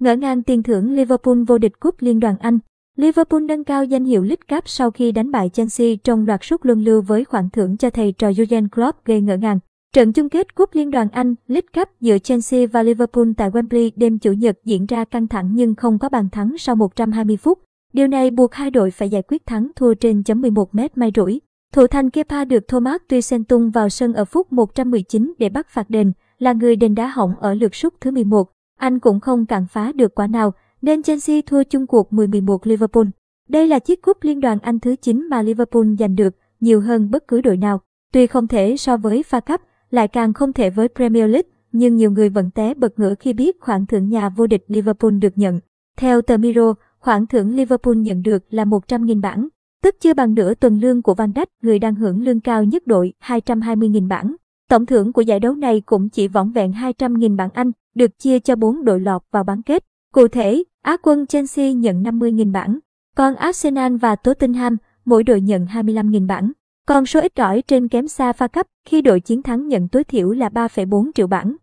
Ngỡ ngàng tiền thưởng Liverpool vô địch cúp Liên đoàn Anh. Liverpool nâng cao danh hiệu League Cup sau khi đánh bại Chelsea trong loạt sút luân lưu với khoản thưởng cho thầy trò Jurgen Klopp gây ngỡ ngàng. Trận chung kết cúp Liên đoàn Anh League Cup giữa Chelsea và Liverpool tại Wembley đêm Chủ nhật diễn ra căng thẳng nhưng không có bàn thắng sau 120 phút. Điều này buộc hai đội phải giải quyết thắng thua trên chấm 11 mét may rủi. Thủ thành Kepa được Thomas Tuchel tung vào sân ở phút 119 để bắt phạt đền, là người đền đá hỏng ở lượt sút thứ 11. Anh cũng không cản phá được quả nào, nên Chelsea thua chung cuộc 10-11 Liverpool. Đây là chiếc cúp liên đoàn Anh thứ 9 mà Liverpool giành được, nhiều hơn bất cứ đội nào. Tuy không thể so với pha cấp, lại càng không thể với Premier League, nhưng nhiều người vẫn té bật ngửa khi biết khoản thưởng nhà vô địch Liverpool được nhận. Theo tờ Miro, khoản thưởng Liverpool nhận được là 100.000 bảng, tức chưa bằng nửa tuần lương của Van Dijk, người đang hưởng lương cao nhất đội 220.000 bảng. Tổng thưởng của giải đấu này cũng chỉ vỏn vẹn 200.000 bảng Anh, được chia cho 4 đội lọt vào bán kết. Cụ thể, Á quân Chelsea nhận 50.000 bảng, còn Arsenal và Tottenham mỗi đội nhận 25.000 bảng. Còn số ít ỏi trên kém xa pha cấp khi đội chiến thắng nhận tối thiểu là 3,4 triệu bảng.